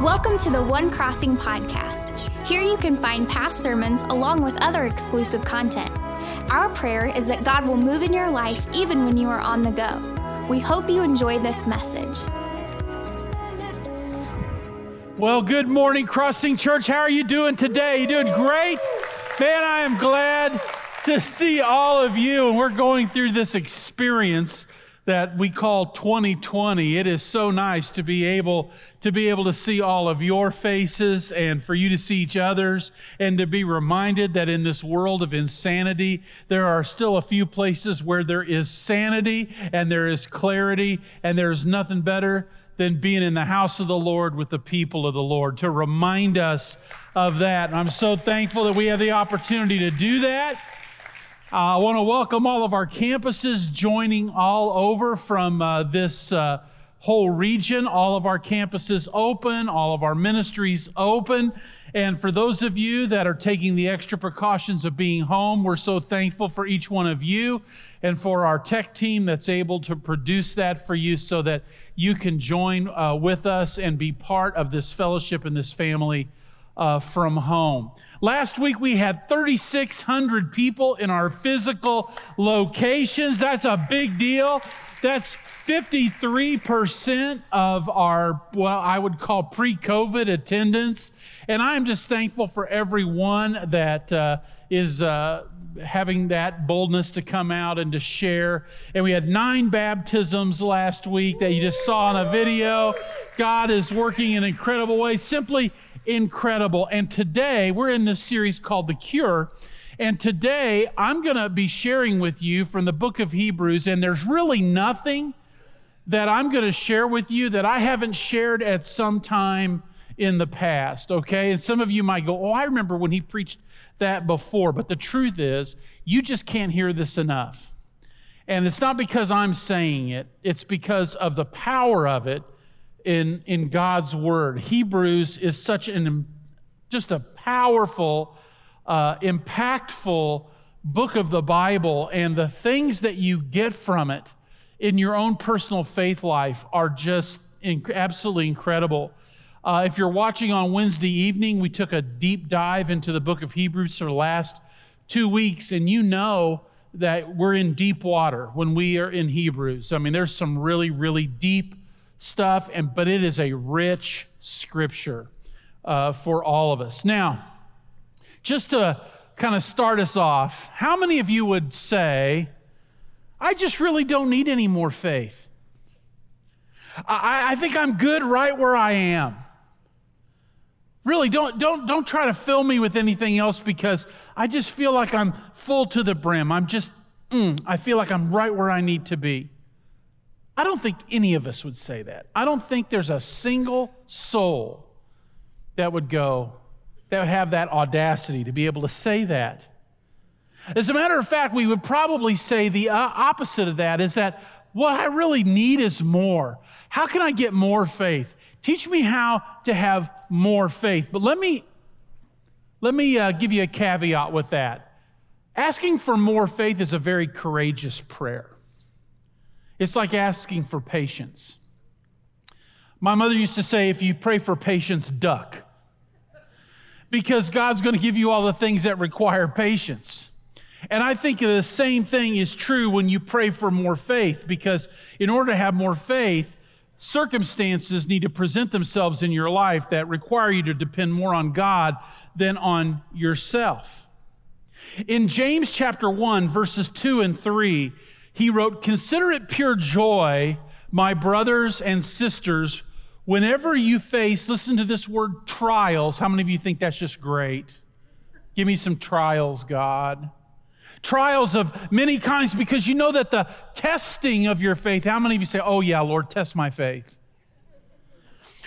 Welcome to the One Crossing podcast. Here you can find past sermons along with other exclusive content. Our prayer is that God will move in your life even when you are on the go. We hope you enjoy this message. Well, good morning, Crossing Church. How are you doing today? You doing great? Man, I am glad to see all of you. And we're going through this experience that we call 2020. It is so nice to be able to be able to see all of your faces and for you to see each other's and to be reminded that in this world of insanity, there are still a few places where there is sanity and there is clarity and there's nothing better than being in the house of the Lord with the people of the Lord to remind us of that. And I'm so thankful that we have the opportunity to do that. Uh, I want to welcome all of our campuses joining all over from uh, this uh, whole region. All of our campuses open, all of our ministries open. And for those of you that are taking the extra precautions of being home, we're so thankful for each one of you and for our tech team that's able to produce that for you so that you can join uh, with us and be part of this fellowship and this family uh, from home. Last week we had 3,600 people in our physical locations. That's a big deal. That's 53% of our, well, I would call pre COVID attendance. And I'm just thankful for everyone that uh, is uh, having that boldness to come out and to share. And we had nine baptisms last week that you just saw in a video. God is working in incredible ways. Simply incredible. And today, we're in this series called The Cure. And today, I'm going to be sharing with you from the book of Hebrews. And there's really nothing that I'm going to share with you that I haven't shared at some time in the past, okay? And some of you might go, Oh, I remember when he preached that before. But the truth is, you just can't hear this enough. And it's not because I'm saying it, it's because of the power of it in, in God's word. Hebrews is such an just a powerful, uh, impactful book of the Bible, and the things that you get from it in your own personal faith life are just inc- absolutely incredible. Uh, if you're watching on Wednesday evening, we took a deep dive into the book of Hebrews for the last two weeks, and you know that we're in deep water when we are in Hebrews. I mean, there's some really, really deep stuff, and but it is a rich scripture uh, for all of us. Now, just to kind of start us off, how many of you would say, I just really don't need any more faith? I, I think I'm good right where I am. Really, don't, don't, don't try to fill me with anything else because I just feel like I'm full to the brim. I'm just, mm, I feel like I'm right where I need to be. I don't think any of us would say that. I don't think there's a single soul that would go, that would have that audacity to be able to say that. As a matter of fact, we would probably say the uh, opposite of that is that what I really need is more. How can I get more faith? Teach me how to have more faith. But let me let me uh, give you a caveat with that. Asking for more faith is a very courageous prayer. It's like asking for patience. My mother used to say, if you pray for patience, duck. Because God's going to give you all the things that require patience. And I think the same thing is true when you pray for more faith, because in order to have more faith, circumstances need to present themselves in your life that require you to depend more on God than on yourself. In James chapter 1, verses 2 and 3, he wrote, Consider it pure joy, my brothers and sisters, whenever you face, listen to this word, trials. How many of you think that's just great? Give me some trials, God. Trials of many kinds because you know that the testing of your faith, how many of you say, Oh, yeah, Lord, test my faith?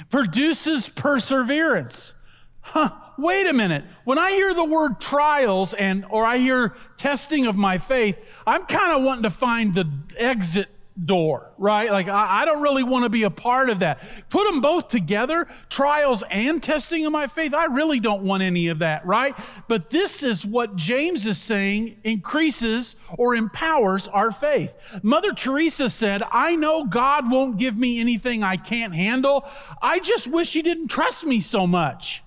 Produces perseverance. Huh, wait a minute. When I hear the word trials and or I hear testing of my faith, I'm kind of wanting to find the exit door, right? Like, I, I don't really want to be a part of that. Put them both together, trials and testing of my faith. I really don't want any of that, right? But this is what James is saying increases or empowers our faith. Mother Teresa said, I know God won't give me anything I can't handle. I just wish He didn't trust me so much.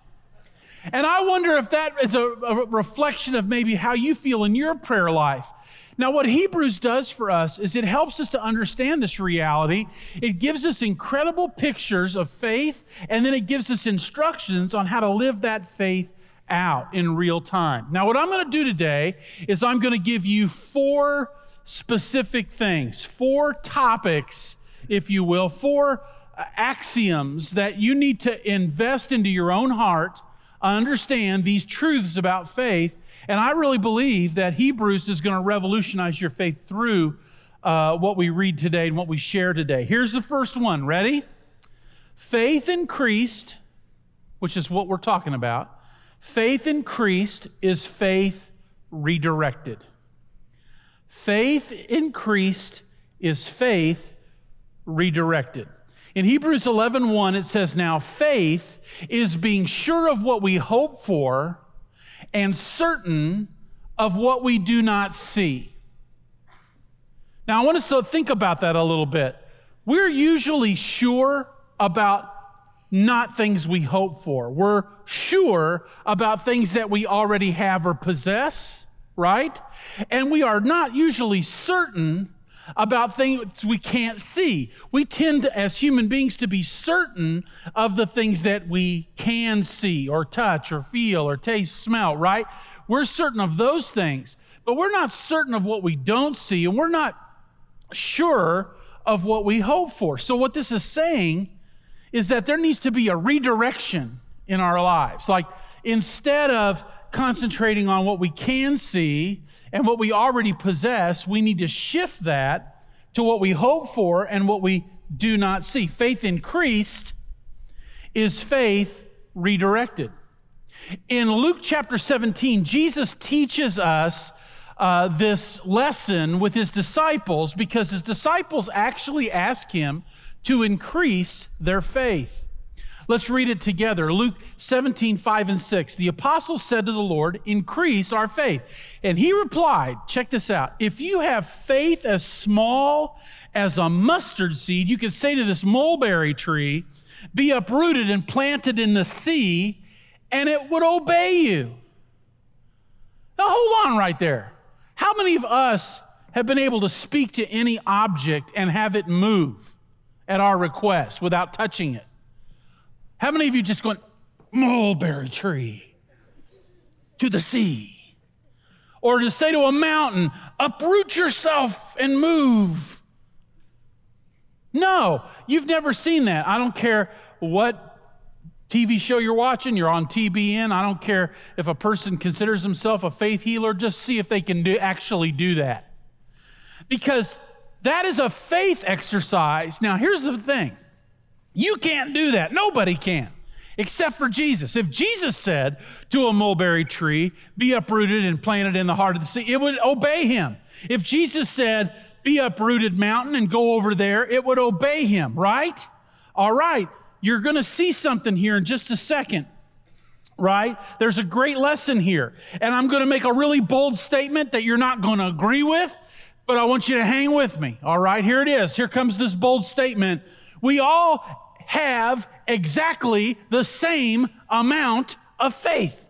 And I wonder if that is a, a reflection of maybe how you feel in your prayer life. Now, what Hebrews does for us is it helps us to understand this reality. It gives us incredible pictures of faith, and then it gives us instructions on how to live that faith out in real time. Now, what I'm going to do today is I'm going to give you four specific things, four topics, if you will, four axioms that you need to invest into your own heart, understand these truths about faith and I really believe that Hebrews is going to revolutionize your faith through uh, what we read today and what we share today. Here's the first one. Ready? Faith increased, which is what we're talking about. Faith increased is faith redirected. Faith increased is faith redirected. In Hebrews 11:1 1, it says now faith is being sure of what we hope for and certain of what we do not see. Now, I want us to think about that a little bit. We're usually sure about not things we hope for. We're sure about things that we already have or possess, right? And we are not usually certain about things we can't see. We tend to, as human beings to be certain of the things that we can see or touch or feel or taste, smell, right? We're certain of those things, but we're not certain of what we don't see and we're not sure of what we hope for. So, what this is saying is that there needs to be a redirection in our lives. Like, instead of concentrating on what we can see and what we already possess, we need to shift that to what we hope for and what we do not see. Faith increased is faith redirected. In Luke chapter 17, Jesus teaches us uh, this lesson with his disciples because his disciples actually ask him to increase their faith. Let's read it together. Luke 17, 5 and 6. The apostles said to the Lord, Increase our faith. And he replied, Check this out. If you have faith as small as a mustard seed, you could say to this mulberry tree, Be uprooted and planted in the sea, and it would obey you. Now hold on right there. How many of us have been able to speak to any object and have it move at our request without touching it? How many of you just going, mulberry tree to the sea? Or to say to a mountain, uproot yourself and move? No, you've never seen that. I don't care what TV show you're watching, you're on TBN. I don't care if a person considers himself a faith healer, just see if they can do, actually do that. Because that is a faith exercise. Now, here's the thing you can't do that. Nobody can, except for Jesus. If Jesus said to a mulberry tree, be uprooted and planted in the heart of the sea, it would obey him. If Jesus said, be uprooted mountain and go over there, it would obey him, right? All right. You're going to see something here in just a second right? There's a great lesson here. And I'm going to make a really bold statement that you're not going to agree with, but I want you to hang with me. All right, here it is. Here comes this bold statement. We all have exactly the same amount of faith.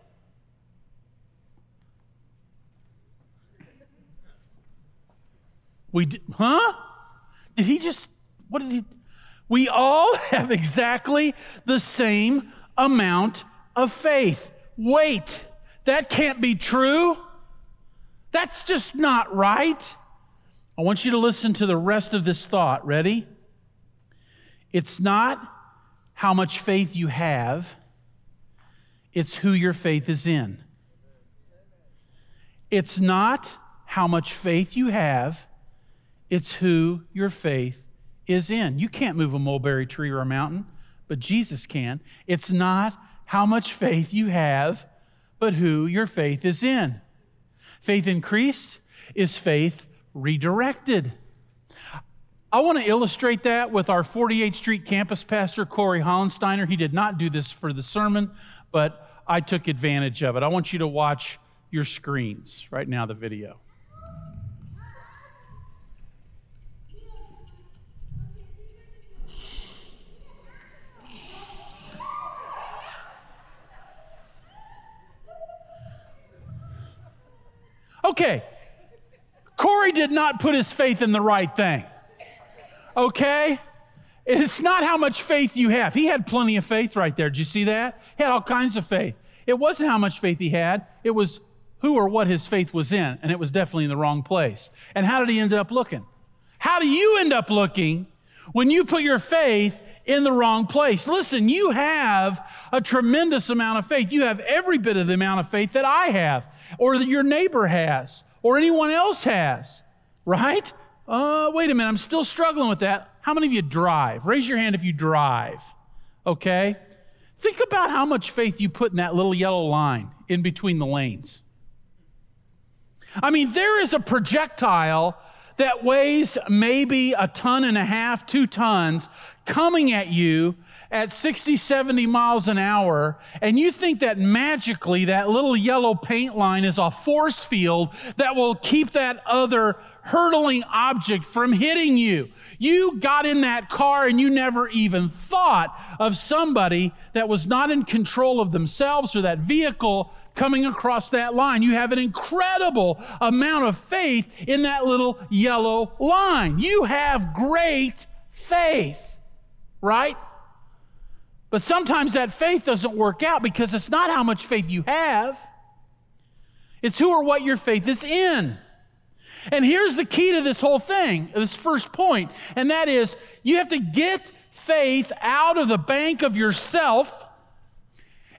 We did, huh? Did he just, what did he? We all have exactly the same amount of faith. Wait, that can't be true. That's just not right. I want you to listen to the rest of this thought. Ready? It's not how much faith you have, it's who your faith is in. It's not how much faith you have, it's who your faith is in. You can't move a mulberry tree or a mountain, but Jesus can. It's not how much faith you have, but who your faith is in. Faith increased is faith redirected. I want to illustrate that with our 48th Street campus pastor, Corey Hollensteiner. He did not do this for the sermon, but I took advantage of it. I want you to watch your screens right now, the video. Okay, Corey did not put his faith in the right thing. Okay? It's not how much faith you have. He had plenty of faith right there. Did you see that? He had all kinds of faith. It wasn't how much faith he had, it was who or what his faith was in, and it was definitely in the wrong place. And how did he end up looking? How do you end up looking when you put your faith in the wrong place? Listen, you have a tremendous amount of faith. You have every bit of the amount of faith that I have, or that your neighbor has, or anyone else has, right? Uh, wait a minute, I'm still struggling with that. How many of you drive? Raise your hand if you drive. Okay? Think about how much faith you put in that little yellow line in between the lanes. I mean, there is a projectile that weighs maybe a ton and a half, two tons, coming at you at 60, 70 miles an hour, and you think that magically that little yellow paint line is a force field that will keep that other hurtling object from hitting you. You got in that car and you never even thought of somebody that was not in control of themselves or that vehicle coming across that line. You have an incredible amount of faith in that little yellow line. You have great faith, right? But sometimes that faith doesn't work out because it's not how much faith you have, it's who or what your faith is in. And here's the key to this whole thing, this first point, and that is you have to get faith out of the bank of yourself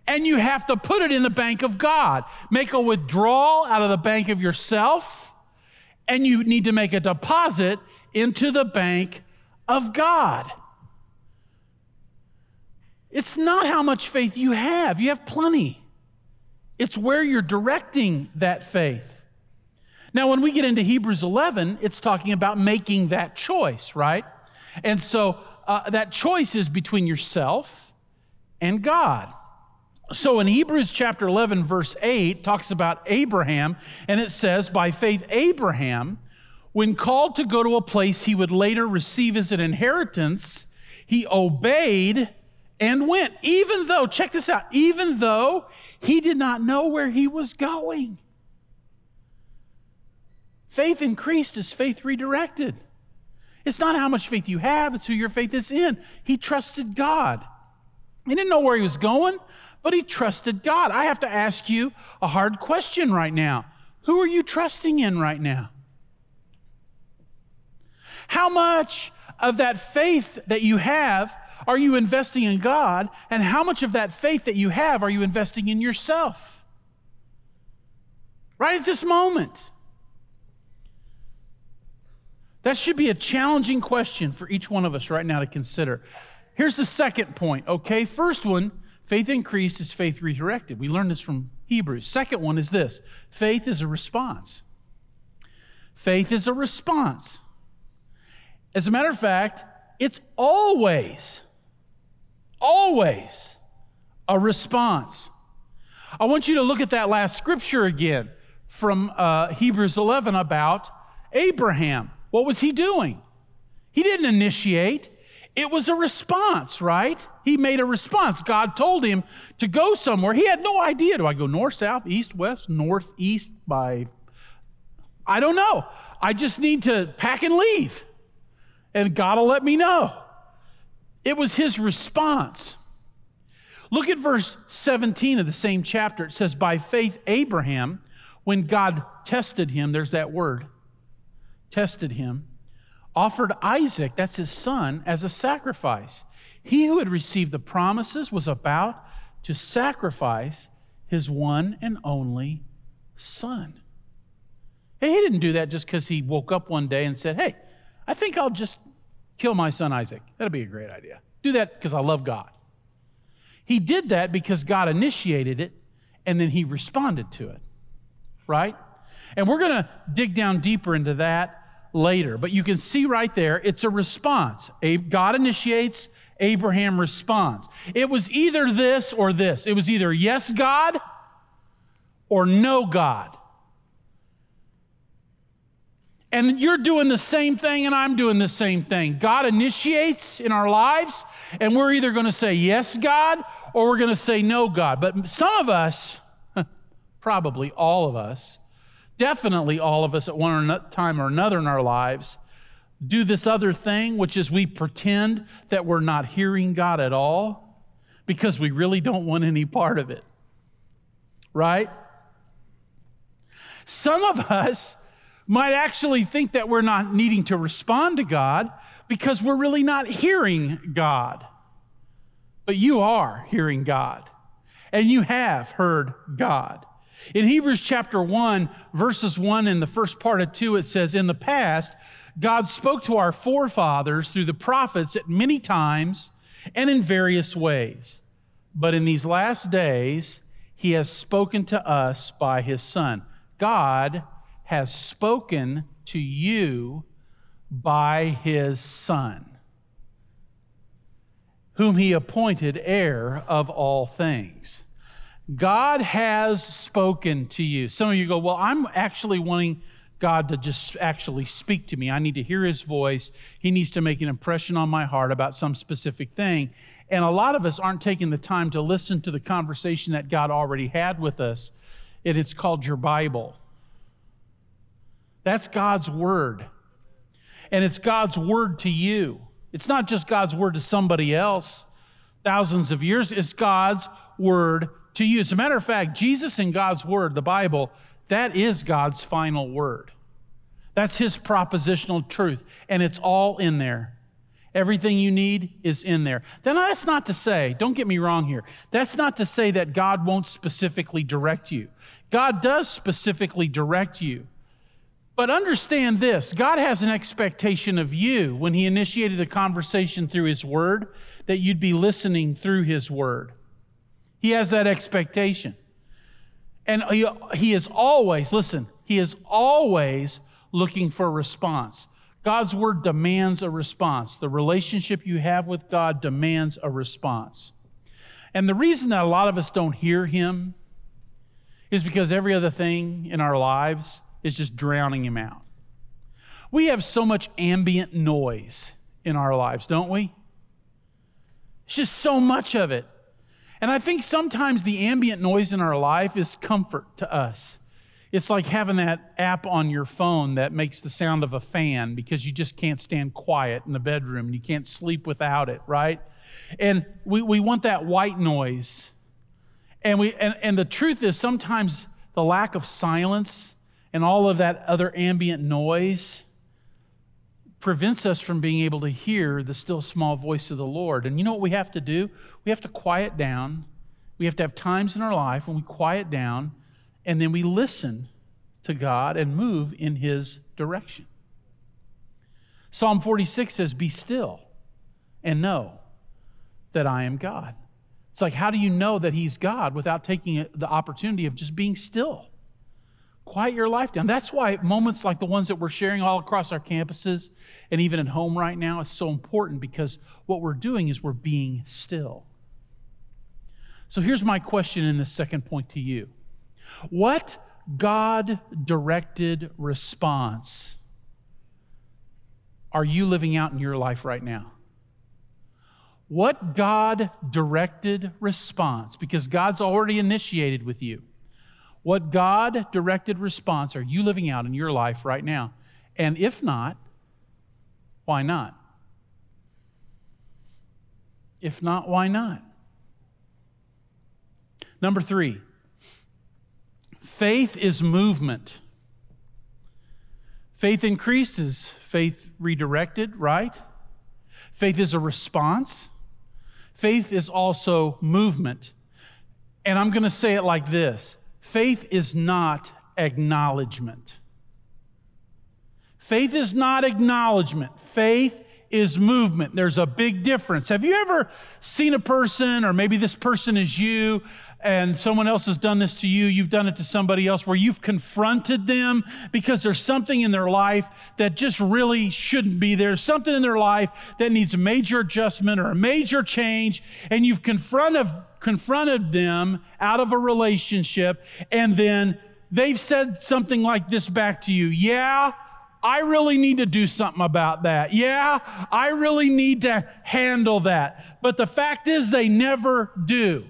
and you have to put it in the bank of God. Make a withdrawal out of the bank of yourself and you need to make a deposit into the bank of God. It's not how much faith you have, you have plenty. It's where you're directing that faith. Now, when we get into Hebrews 11, it's talking about making that choice, right? And so uh, that choice is between yourself and God. So in Hebrews chapter 11, verse 8, talks about Abraham, and it says, By faith, Abraham, when called to go to a place he would later receive as an inheritance, he obeyed and went, even though, check this out, even though he did not know where he was going. Faith increased as faith redirected. It's not how much faith you have, it's who your faith is in. He trusted God. He didn't know where he was going, but he trusted God. I have to ask you a hard question right now. Who are you trusting in right now? How much of that faith that you have are you investing in God? And how much of that faith that you have are you investing in yourself? Right at this moment. That should be a challenging question for each one of us right now to consider. Here's the second point, okay? First one, faith increased is faith redirected. We learned this from Hebrews. Second one is this faith is a response. Faith is a response. As a matter of fact, it's always, always a response. I want you to look at that last scripture again from uh, Hebrews 11 about Abraham. What was he doing? He didn't initiate. It was a response, right? He made a response. God told him to go somewhere. He had no idea. Do I go north, south, east, west, northeast by. I don't know. I just need to pack and leave. And God will let me know. It was his response. Look at verse 17 of the same chapter. It says, By faith, Abraham, when God tested him, there's that word, tested him, offered Isaac, that's his son, as a sacrifice. He who had received the promises was about to sacrifice his one and only son. Hey, he didn't do that just because he woke up one day and said, Hey, I think I'll just kill my son Isaac. That'll be a great idea. Do that because I love God. He did that because God initiated it and then he responded to it, right? And we're going to dig down deeper into that later. But you can see right there, it's a response. God initiates, Abraham responds. It was either this or this. It was either yes, God, or no, God. And you're doing the same thing, and I'm doing the same thing. God initiates in our lives, and we're either going to say yes, God, or we're going to say no, God. But some of us, probably all of us, definitely all of us at one time or another in our lives, do this other thing, which is we pretend that we're not hearing God at all because we really don't want any part of it. Right? Some of us might actually think that we're not needing to respond to God because we're really not hearing God. But you are hearing God, and you have heard God. In Hebrews chapter 1, verses 1 and the first part of 2, it says, In the past, God spoke to our forefathers through the prophets at many times and in various ways. But in these last days, he has spoken to us by his Son. God has spoken to you by his Son, whom he appointed heir of all things. God has spoken to you. Some of you go, Well, I'm actually wanting God to just actually speak to me. I need to hear his voice. He needs to make an impression on my heart about some specific thing. And a lot of us aren't taking the time to listen to the conversation that God already had with us. And it's called your Bible. That's God's word. And it's God's word to you. It's not just God's word to somebody else thousands of years, it's God's word to you. As a matter of fact, Jesus and God's word, the Bible, that is God's final word. That's his propositional truth, and it's all in there. Everything you need is in there. Then that's not to say, don't get me wrong here, that's not to say that God won't specifically direct you. God does specifically direct you. But understand this God has an expectation of you when He initiated the conversation through His Word that you'd be listening through His Word. He has that expectation. And he, he is always, listen, He is always looking for a response. God's Word demands a response. The relationship you have with God demands a response. And the reason that a lot of us don't hear Him is because every other thing in our lives is just drowning him out. We have so much ambient noise in our lives, don't we? It's just so much of it. And I think sometimes the ambient noise in our life is comfort to us. It's like having that app on your phone that makes the sound of a fan because you just can't stand quiet in the bedroom. You can't sleep without it, right? And we, we want that white noise. And, we, and, and the truth is, sometimes the lack of silence and all of that other ambient noise prevents us from being able to hear the still small voice of the Lord. And you know what we have to do? We have to quiet down. We have to have times in our life when we quiet down and then we listen to God and move in His direction. Psalm 46 says, Be still and know that I am God. It's like, how do you know that He's God without taking the opportunity of just being still? Quiet your life down. That's why moments like the ones that we're sharing all across our campuses and even at home right now is so important because what we're doing is we're being still. So here's my question in the second point to you What God directed response are you living out in your life right now? What God directed response, because God's already initiated with you what God directed response are you living out in your life right now? And if not, why not? If not, why not? Number three, faith is movement. Faith increased is faith redirected, right? Faith is a response. Faith is also movement. And I'm going to say it like this Faith is not acknowledgement. Faith is not acknowledgement. Faith is movement. There's a big difference. Have you ever seen a person, or maybe this person is you, and someone else has done this to you, you've done it to somebody else, where you've confronted them because there's something in their life that just really shouldn't be there, something in their life that needs a major adjustment or a major change, and you've confronted, confronted them out of a relationship, and then they've said something like this back to you Yeah, I really need to do something about that. Yeah, I really need to handle that. But the fact is, they never do.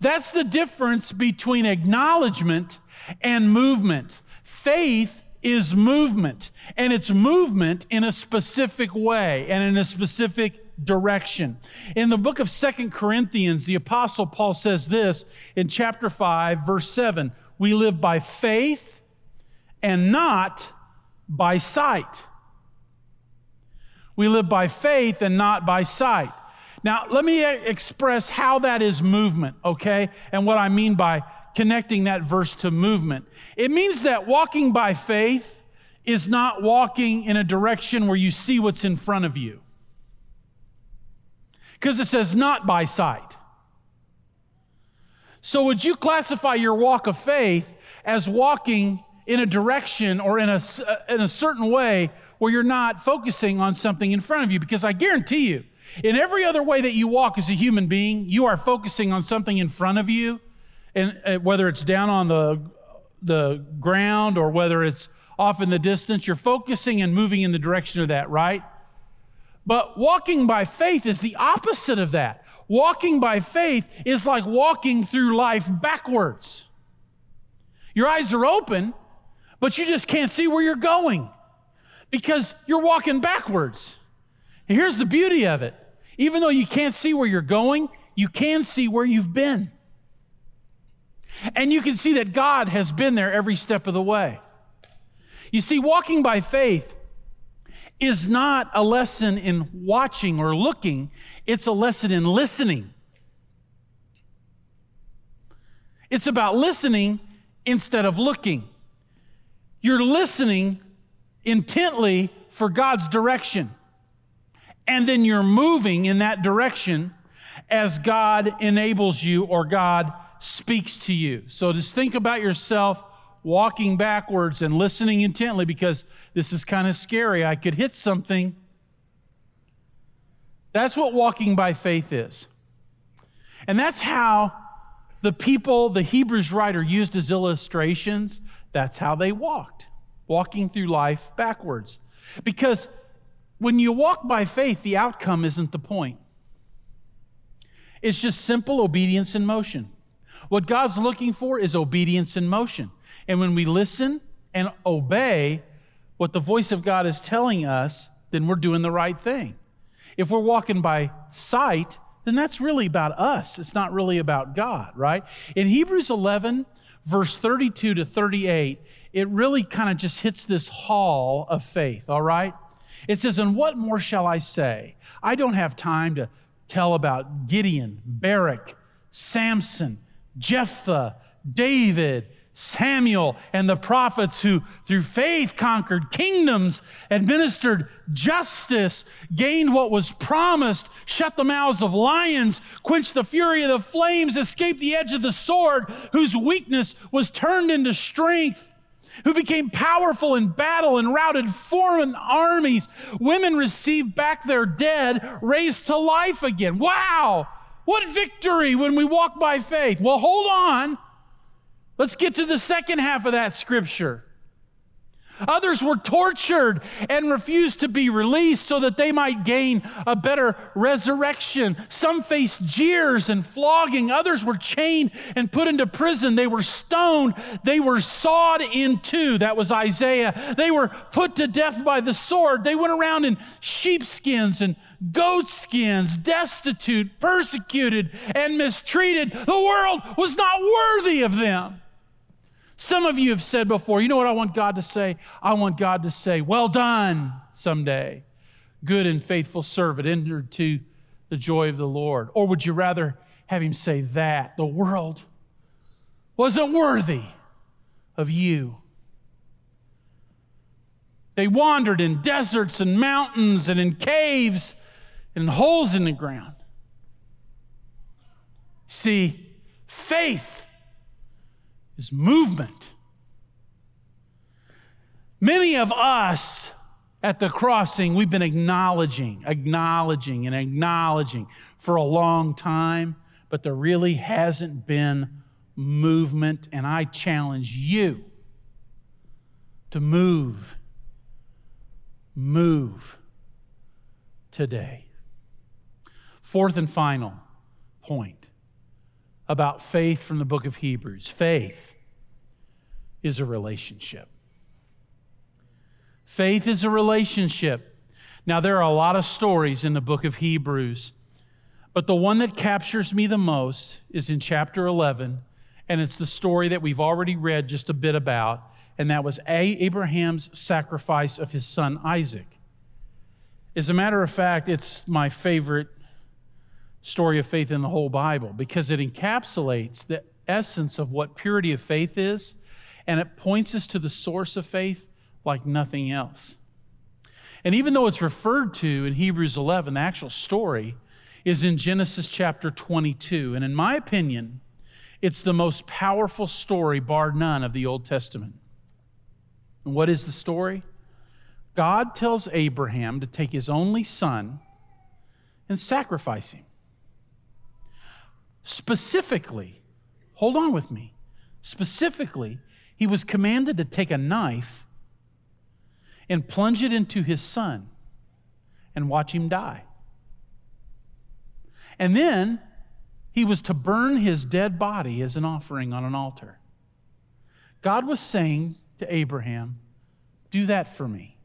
That's the difference between acknowledgement and movement. Faith is movement, and it's movement in a specific way and in a specific direction. In the book of Second Corinthians, the apostle Paul says this in chapter 5, verse 7 We live by faith and not by sight. We live by faith and not by sight. Now, let me express how that is movement, okay? And what I mean by connecting that verse to movement. It means that walking by faith is not walking in a direction where you see what's in front of you. Because it says not by sight. So, would you classify your walk of faith as walking in a direction or in a, in a certain way where you're not focusing on something in front of you? Because I guarantee you, in every other way that you walk as a human being, you are focusing on something in front of you, and uh, whether it's down on the, the ground or whether it's off in the distance, you're focusing and moving in the direction of that, right? But walking by faith is the opposite of that. Walking by faith is like walking through life backwards. Your eyes are open, but you just can't see where you're going because you're walking backwards. And here's the beauty of it even though you can't see where you're going, you can see where you've been. And you can see that God has been there every step of the way. You see, walking by faith is not a lesson in watching or looking, it's a lesson in listening. It's about listening instead of looking. You're listening intently for God's direction and then you're moving in that direction as God enables you or God speaks to you. So just think about yourself walking backwards and listening intently because this is kind of scary. I could hit something. That's what walking by faith is. And that's how the people the Hebrews writer used as illustrations, that's how they walked, walking through life backwards. Because when you walk by faith, the outcome isn't the point. It's just simple obedience in motion. What God's looking for is obedience in motion. And when we listen and obey what the voice of God is telling us, then we're doing the right thing. If we're walking by sight, then that's really about us. It's not really about God, right? In Hebrews 11, verse 32 to 38, it really kind of just hits this hall of faith, all right? It says, And what more shall I say? I don't have time to tell about Gideon, Barak, Samson, Jephthah, David, Samuel, and the prophets who, through faith, conquered kingdoms, administered justice, gained what was promised, shut the mouths of lions, quenched the fury of the flames, escaped the edge of the sword, whose weakness was turned into strength who became powerful in battle and routed foreign armies. Women received back their dead, raised to life again. Wow! What victory when we walk by faith. Well, hold on. Let's get to the second half of that scripture. Others were tortured and refused to be released so that they might gain a better resurrection. Some faced jeers and flogging. Others were chained and put into prison. They were stoned. They were sawed in two. That was Isaiah. They were put to death by the sword. They went around in sheepskins and goat skins, destitute, persecuted, and mistreated. The world was not worthy of them. Some of you have said before, you know what I want God to say? I want God to say, Well done someday, good and faithful servant, entered to the joy of the Lord. Or would you rather have Him say that? The world wasn't worthy of you. They wandered in deserts and mountains and in caves and holes in the ground. See, faith is movement. Many of us at the crossing, we've been acknowledging, acknowledging, and acknowledging for a long time, but there really hasn't been movement. And I challenge you to move, move today. Fourth and final point about faith from the book of Hebrews faith is a relationship. Faith is a relationship. Now, there are a lot of stories in the book of Hebrews, but the one that captures me the most is in chapter 11, and it's the story that we've already read just a bit about, and that was a Abraham's sacrifice of his son Isaac. As a matter of fact, it's my favorite story of faith in the whole Bible because it encapsulates the essence of what purity of faith is, and it points us to the source of faith like nothing else. And even though it's referred to in Hebrews 11, the actual story is in Genesis chapter 22. And in my opinion, it's the most powerful story, bar none, of the Old Testament. And what is the story? God tells Abraham to take his only son and sacrifice him. Specifically, hold on with me. Specifically, he was commanded to take a knife and plunge it into his son and watch him die. And then he was to burn his dead body as an offering on an altar. God was saying to Abraham, Do that for me.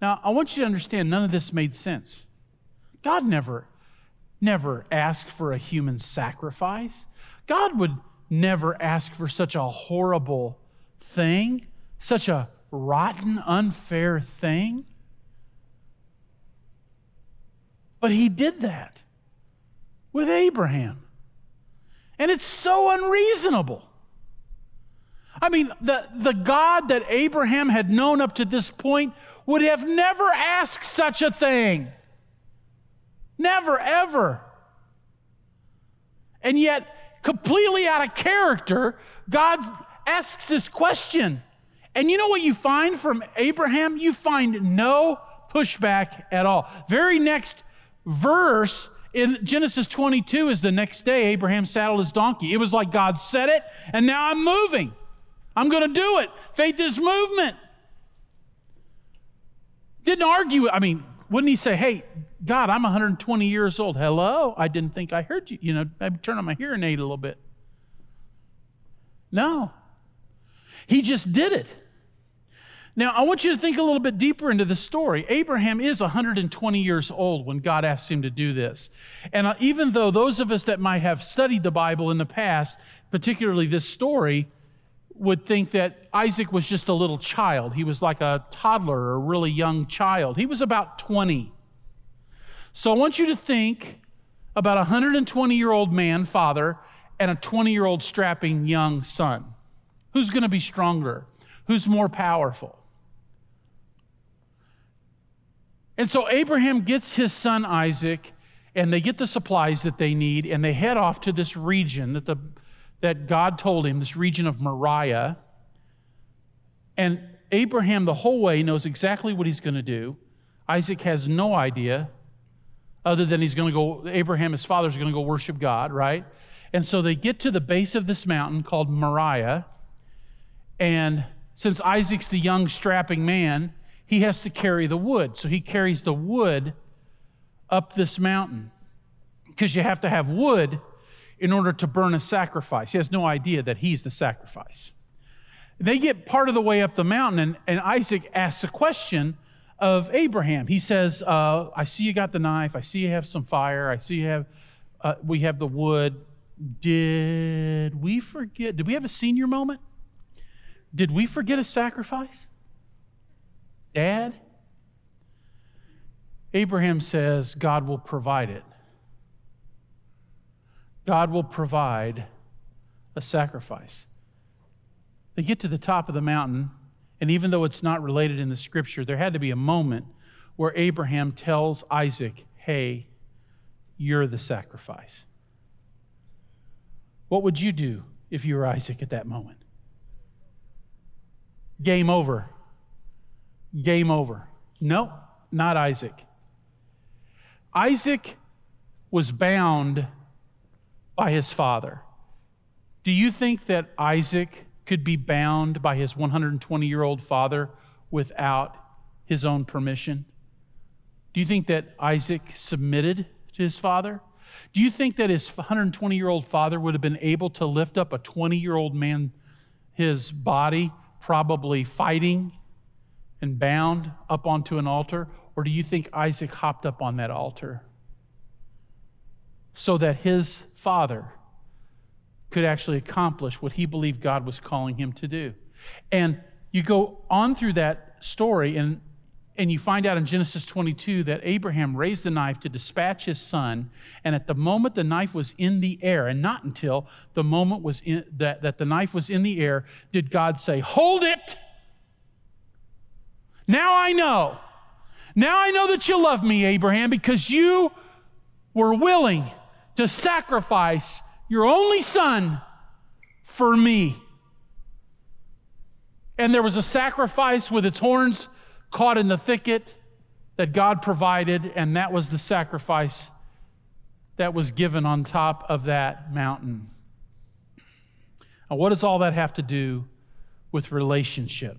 Now, I want you to understand none of this made sense. God never, never ask for a human sacrifice. God would never ask for such a horrible thing, such a rotten, unfair thing. But he did that with Abraham. And it's so unreasonable. I mean, the, the God that Abraham had known up to this point would have never asked such a thing. Never, ever. And yet, completely out of character, God asks this question and you know what you find from Abraham? You find no pushback at all. Very next verse in Genesis 22 is the next day Abraham saddled his donkey. It was like God said it, and now I'm moving. I'm going to do it. Faith is movement. Didn't argue. I mean, wouldn't he say, Hey, God, I'm 120 years old. Hello? I didn't think I heard you. You know, maybe turn on my hearing aid a little bit. No. He just did it. Now, I want you to think a little bit deeper into the story. Abraham is 120 years old when God asks him to do this. And uh, even though those of us that might have studied the Bible in the past, particularly this story, would think that Isaac was just a little child. He was like a toddler or a really young child. He was about 20. So I want you to think about a 120 year old man, father, and a 20 year old strapping young son. Who's going to be stronger? Who's more powerful? And so Abraham gets his son Isaac, and they get the supplies that they need, and they head off to this region that, the, that God told him, this region of Moriah. And Abraham, the whole way, knows exactly what he's going to do. Isaac has no idea, other than he's going to go, Abraham, his father, is going to go worship God, right? And so they get to the base of this mountain called Moriah. And since Isaac's the young, strapping man, he has to carry the wood. So he carries the wood up this mountain because you have to have wood in order to burn a sacrifice. He has no idea that he's the sacrifice. They get part of the way up the mountain, and, and Isaac asks a question of Abraham. He says, uh, I see you got the knife. I see you have some fire. I see you have, uh, we have the wood. Did we forget? Did we have a senior moment? Did we forget a sacrifice? Dad? Abraham says God will provide it. God will provide a sacrifice. They get to the top of the mountain, And even though it's not related in the scripture, there had to be a moment where Abraham tells Isaac, Hey, you're the sacrifice. What would you do if you were Isaac at that moment? Game over. Game over. No, not Isaac. Isaac was bound by his father. Do you think that Isaac could be bound by his 120 year old father without his own permission? Do you think that Isaac submitted to his father? Do you think that his 120 year old father would have been able to lift up a 20 year old man, his body, probably fighting and bound up onto an altar? Or do you think Isaac hopped up on that altar so that his father could actually accomplish what he believed God was calling him to do. And you go on through that story, and, and you find out in Genesis 22 that Abraham raised the knife to dispatch his son. And at the moment the knife was in the air, and not until the moment was in, that, that the knife was in the air, did God say, Hold it! Now I know. Now I know that you love me, Abraham, because you were willing to sacrifice your only son for me. And there was a sacrifice with its horns caught in the thicket that God provided, and that was the sacrifice that was given on top of that mountain. Now, what does all that have to do with relationship?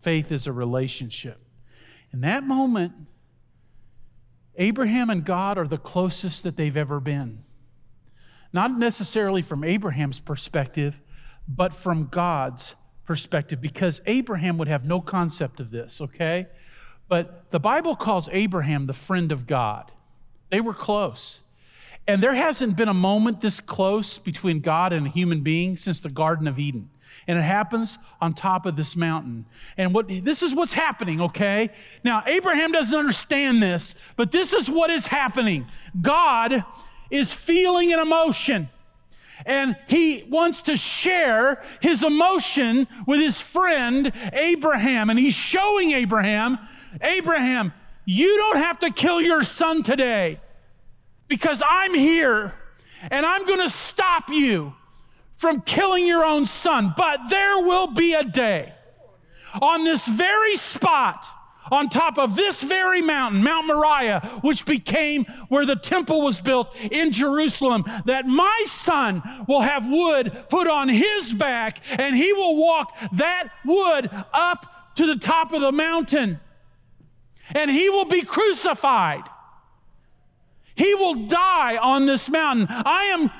Faith is a relationship. In that moment, Abraham and God are the closest that they've ever been not necessarily from Abraham's perspective, but from God's perspective, because Abraham would have no concept of this, okay? But the Bible calls Abraham the friend of God. They were close. And there hasn't been a moment this close between God and a human being since the Garden of Eden. And it happens on top of this mountain. And what this is what's happening, okay? Now, Abraham doesn't understand this, but this is what is happening. God is feeling an emotion. And he wants to share his emotion with his friend Abraham. And he's showing Abraham, Abraham, you don't have to kill your son today because I'm here and I'm going to stop you from killing your own son. But there will be a day on this very spot on top of this very mountain, Mount Moriah, which became where the temple was built in Jerusalem, that my son will have wood put on his back and he will walk that wood up to the top of the mountain and he will be crucified. He will die on this mountain. I am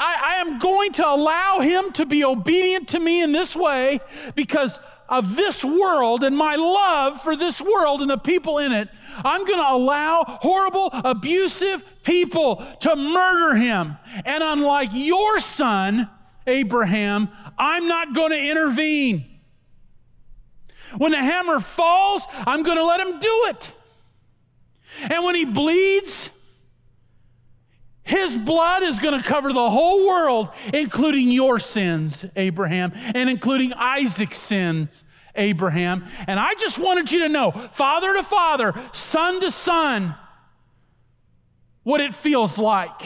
I, I, am going to allow him to be obedient to me in this way because of this world and my love for this world and the people in it, I'm going to allow horrible, abusive people to murder him. And unlike your son, Abraham, I'm not going to intervene. When the hammer falls, I'm going to let him do it. And when he bleeds, his blood is going to cover the whole world, including your sins, Abraham, and including Isaac's sins, Abraham. And I just wanted you to know, father to father, son to son, what it feels like.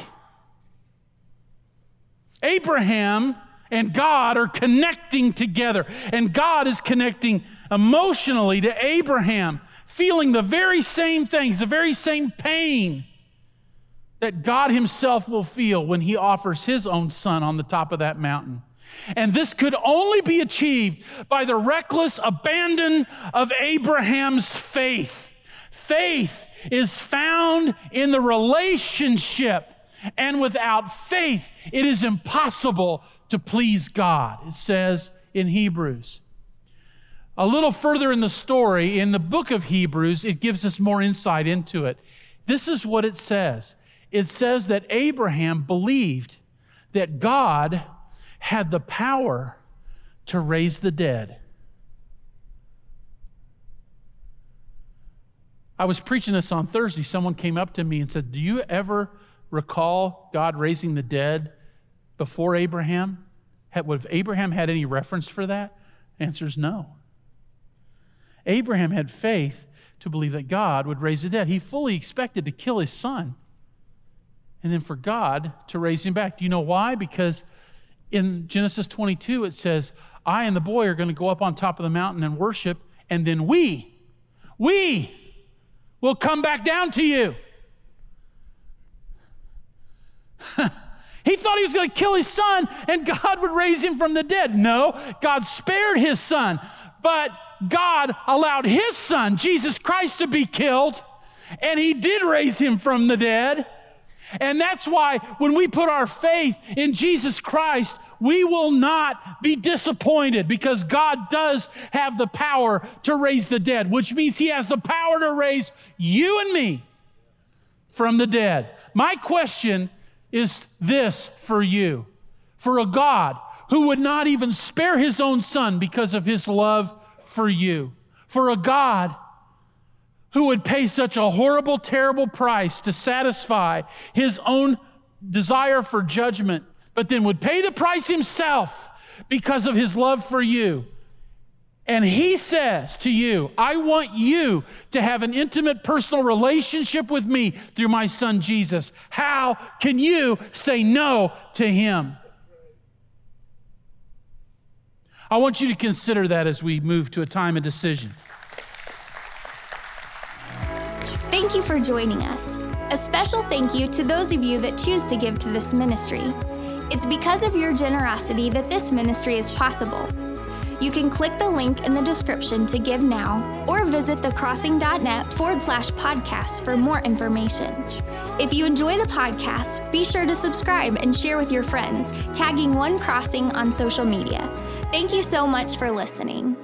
Abraham and God are connecting together, and God is connecting emotionally to Abraham, feeling the very same things, the very same pain that God Himself will feel when He offers His own Son on the top of that mountain. And this could only be achieved by the reckless abandon of Abraham's faith. Faith is found in the relationship, and without faith, it is impossible to please God, it says in Hebrews. A little further in the story, in the book of Hebrews, it gives us more insight into it. This is what it says it says that Abraham believed that God had the power to raise the dead. I was preaching this on Thursday. Someone came up to me and said, Do you ever recall God raising the dead before Abraham? Had, would Abraham had any reference for that? Answer is no. Abraham had faith to believe that God would raise the dead. He fully expected to kill his son and then for God to raise him back. Do you know why? Because in Genesis 22, it says, I and the boy are going to go up on top of the mountain and worship, and then we, we will come back down to you. he thought he was going to kill his son and God would raise him from the dead. No, God spared his son, but God allowed his son, Jesus Christ, to be killed, and he did raise him from the dead. And that's why when we put our faith in Jesus Christ, we will not be disappointed because God does have the power to raise the dead, which means He has the power to raise you and me from the dead. My question is this for you for a God who would not even spare His own Son because of His love for you, for a God who would pay such a horrible, terrible price to satisfy his own desire for judgment, but then would pay the price himself because of his love for you. And he says to you, I want you to have an intimate personal relationship with me through my son Jesus. How can you say no to him? I want you to consider that as we move to a time of decision. Thank you for joining us. A special thank you to those of you that choose to give to this ministry. It's because of your generosity that this ministry is possible. You can click the link in the description to give now or visit thecrossing.net forward slash podcast for more information. If you enjoy the podcast, be sure to subscribe and share with your friends, tagging One Crossing on social media. Thank you so much for listening.